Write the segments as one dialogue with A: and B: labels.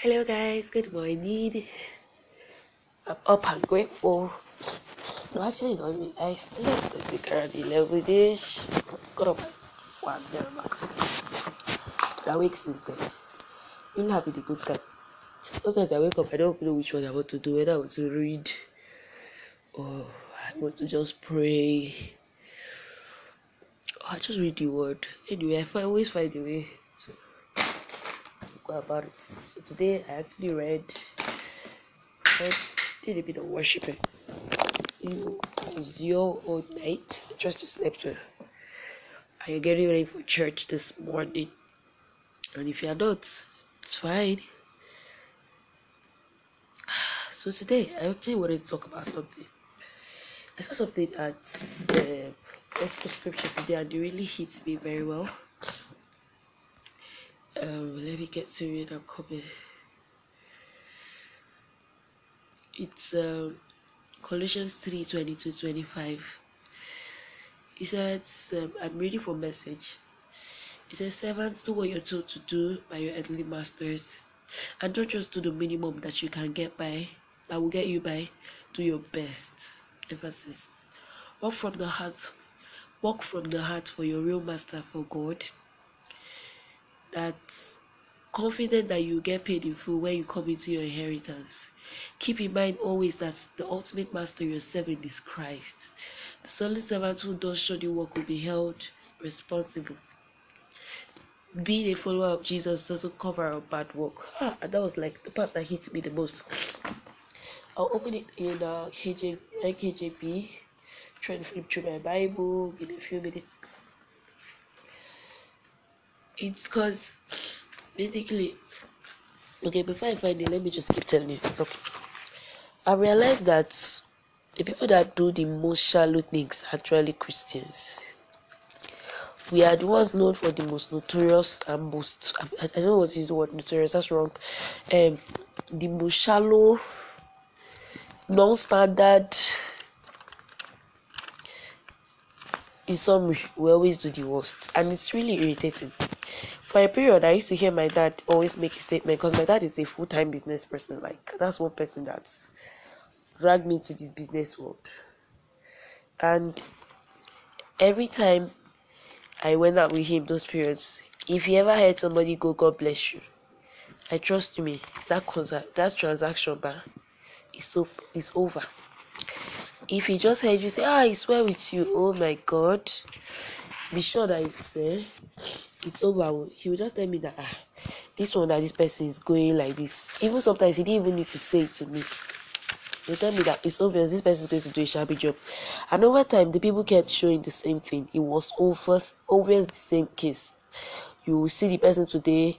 A: Hello, guys. Good morning. I'm up and grateful. No, actually, not me. I slept a bit around 11 ish. Got up at 1 there, max. I wake since then. Really happy the good time. Sometimes I wake up, I don't know which one I want to do, whether I want to read or I want to just pray. Or I just read the word. Anyway, I always find a way to about it. So today I actually read, did a bit of worshiping. Own night. Just you slept well. And you're getting ready for church this morning. And if you're not, it's fine. So today I actually wanted to talk about something. I saw something at uh, Gospel Scripture today and it really hit me very well. Um, let me get to it. I'm coming. It's um, Colossians 3 22 25. It says, um, I'm reading for message. It says, Servants, do what you're told to do by your earthly masters. And don't just do the minimum that you can get by, that will get you by. Do your best. Emphasis. Walk from the heart. Walk from the heart for your real master for God. That confident that you get paid in full when you come into your inheritance. Keep in mind always that the ultimate master you're serving is Christ. The solid servant who does shoddy work will be held responsible. Being a follower of Jesus doesn't cover up bad work. Ah, that was like the part that hits me the most. I'll open it in uh, KJ, NKJV, trying to flip through my Bible in a few minutes. It's because basically okay before i find it let me just keep telling you it's okay. I realized that the people that do the most shallow things are actually christians. We are the ones known for the most notorious and most i, I don't know what is the word notorious that's wrong. Um the most shallow non-standard in summary we always do the worst. And it's really irritating for a period i used to hear my dad always make a statement because my dad is a full-time business person like that's one person that dragged me to this business world. And every time i went out with him those periods if he ever heard somebody go god bless you i trust me that consa- that transaction bar is so is over. If he just heard you say ah i swear with you oh my god be sure that it's uh, it's over he will just tell me that ah this one that this person is going like this. Even sometimes he didn't even need to say it to me. He will tell me that it's obvious this person is going to do a shabby job. And over time the people kept showing the same thing. It was always always the same case. You will see the person today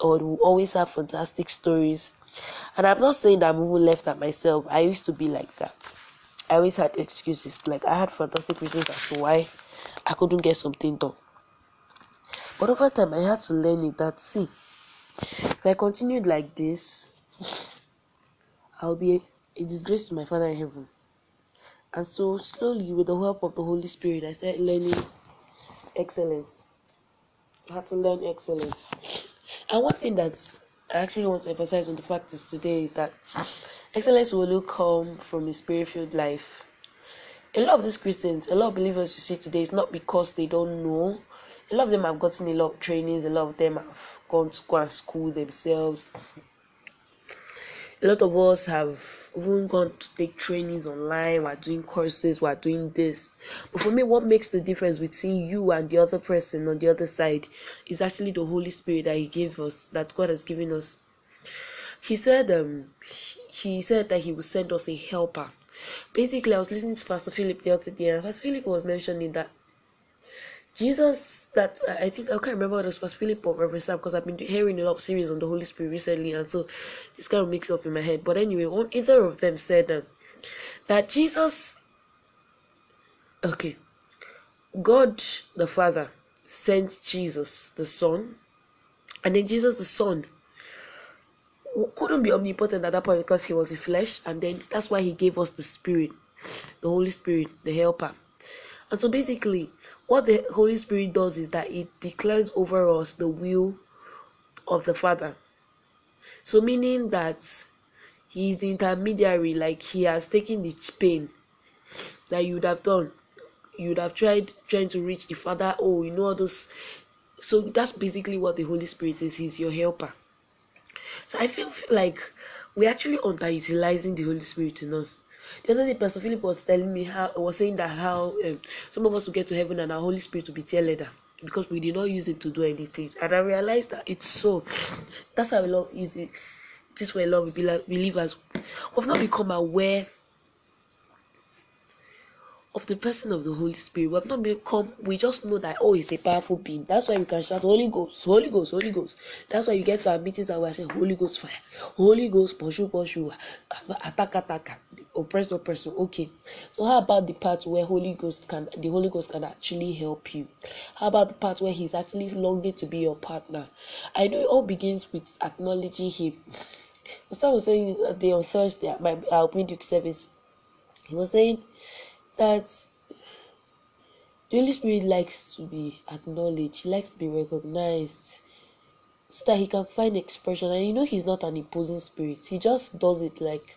A: or will always have fantastic stories. And i'm not saying that i'm even left at myself. I used to be like that. I always had excuses. Like i had fantastic reasons as to why i couldn't get something done but over time, I had to learn it that see, if I continued like this, I'll be a, a disgrace to my Father in heaven. And so, slowly, with the help of the Holy Spirit, I started learning excellence. I had to learn excellence. And one thing that I actually want to emphasize on the fact is today is that excellence will only come from a spirit filled life. A lot of these Christians, a lot of believers you see today, is not because they don't know a lot of them have gotten a lot of trainings a lot of them have gone to go and school themselves. A lot of us have even gone to take trainings online. We're doing courses we're doing this. But for me what makes the difference between you and the other person on the other side is actually the holy spirit that he gave us that god has given us. He said um he said that he would send us a helper. Basically i was listening to pastor philip the other day and pastor philip was mentioning that Jesus, that I think I can't remember what it was was Philip or Reverend Sam because I've been hearing a lot of series on the Holy Spirit recently, and so this kind of mixed up in my head. But anyway, one either of them said um, that Jesus, okay, God the Father sent Jesus the Son, and then Jesus the Son couldn't be omnipotent at that point because he was in flesh, and then that's why he gave us the Spirit, the Holy Spirit, the Helper. And so basically, what the Holy Spirit does is that it declares over us the will of the Father. So meaning that he is the intermediary, like he has taken the pain that you would have done. You would have tried trying to reach the Father. Oh, you know all those. So that's basically what the Holy Spirit is. He's your helper. So I feel, like we're actually underutilizing the Holy Spirit in us. The other day, Pastor Philip was telling me how was saying that how um, some of us will get to heaven and our Holy Spirit will be tear leather because we did not use it to do anything. And I realized that it's so. That's how a lot easy. This way, of believers have not become aware of the person of the Holy Spirit. We have not become, we just know that, oh, he's a powerful being. That's why we can shout, Holy Ghost, Holy Ghost, Holy Ghost. That's why you get to our meetings and we're saying, Holy Ghost fire, Holy Ghost, pursue, pursue, attack, attack, oppress, oppress. Okay. So, how about the part where Holy Ghost can, the Holy Ghost can actually help you? How about the part where he's actually longing to be your partner? I know it all begins with acknowledging him. Someone was saying that day on Thursday at my our midweek service, he was saying, that the Holy Spirit likes to be acknowledged, he likes to be recognized so that he can find expression. And you know, he's not an imposing spirit, he just does it like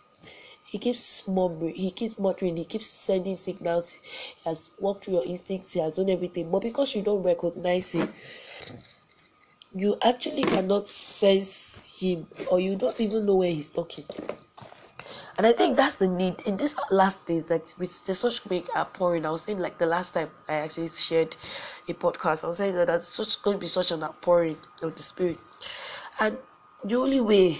A: he keeps murmuring, he keeps muttering, he keeps sending signals, he has walked through your instincts, he has done everything. But because you don't recognize him, you actually cannot sense him or you don't even know where he's talking. And I think that's the need in this last days that with the such big outpouring. I was saying like the last time I actually shared a podcast, I was saying that that's such going to be such an outpouring of the spirit. And the only way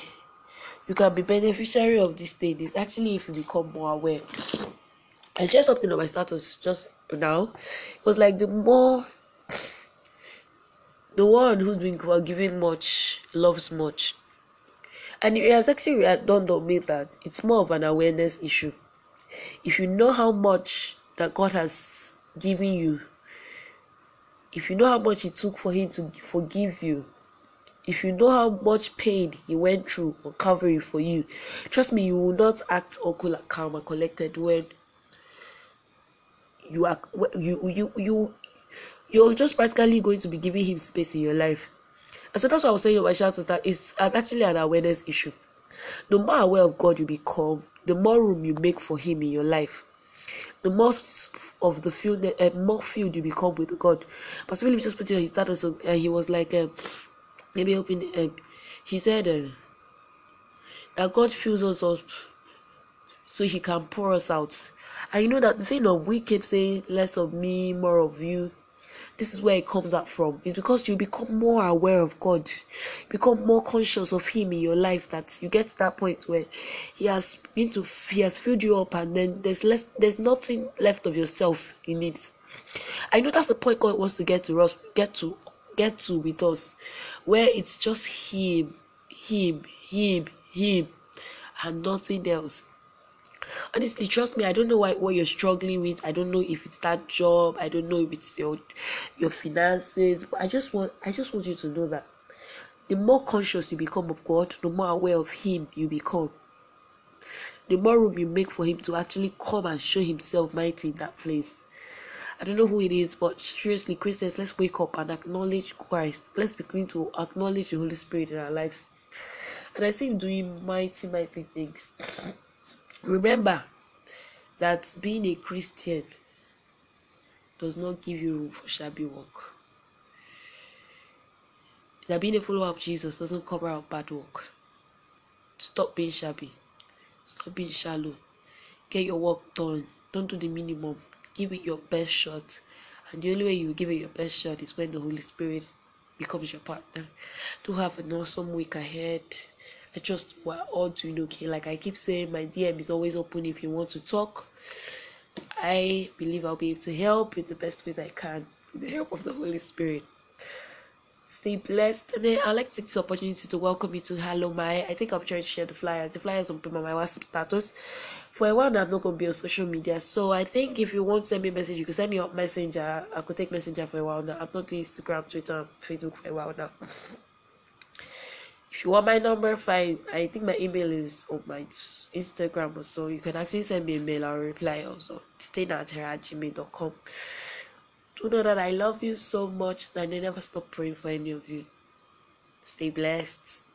A: you can be beneficiary of this thing is actually if you become more aware. I shared something on my status just now. It was like the more the one who's been forgiven much loves much and it has actually dawned on me that it's more of an awareness issue. If you know how much that God has given you, if you know how much it took for Him to forgive you, if you know how much pain He went through on Calvary for you, trust me, you will not act cool, calm, and collected when you are you you you you're just practically going to be giving Him space in your life. And so that's what I was saying about shout is that it's actually an awareness issue. The more aware of God you become, the more room you make for Him in your life. The more of the field, uh, more field you become with God. Pastor Philip just put in his status, and uh, he was like, uh, maybe open. Uh, he said uh, that God fills us up so He can pour us out. And you know that the thing of we keep saying less of me, more of you this is where it comes up from. It's because you become more aware of god. Become more conscious of him in your life that you get to that point where he has been to he has filled you up and then there's less there's nothing left of yourself in it. I know that's the point god wants to get to us get to get to with us where it's just him him him him and nothing else honestly trust me i don't know why what you're struggling with i don't know if it's that job i don't know if it's your your finances but i just want i just want you to know that the more conscious you become of god the more aware of him you become the more room you make for him to actually come and show himself mighty in that place I don't know who it is, but seriously, Christians, let's wake up and acknowledge Christ. Let's begin to acknowledge the Holy Spirit in our life. And I see him doing mighty, mighty things. Remember that being a Christian does not give you room for shabby work. That being a follower of Jesus doesn't cover up bad work. Stop being shabby. Stop being shallow. Get your work done. Don't do the minimum. Give it your best shot. And the only way you give it your best shot is when the Holy Spirit becomes your partner. To have an awesome week ahead. I just we're all doing okay. Like I keep saying, my DM is always open if you want to talk. I believe I'll be able to help in the best ways I can with the help of the Holy Spirit. Stay blessed. And then I'd like to take this opportunity to welcome you to Hello My. I think I'm trying to share the flyers. The flyers on my WhatsApp status. For a while I'm not going to be on social media. So I think if you want to send me a message, you can send me a messenger. I could take messenger for a while now. I'm not doing Instagram, Twitter, Facebook for a while now if you want my number fine. I think my email is on my instagram or so. You can actually send me a mail or reply also. Stay at gmail.com do know that i love you so much and i never stop praying for any of you. Stay blessed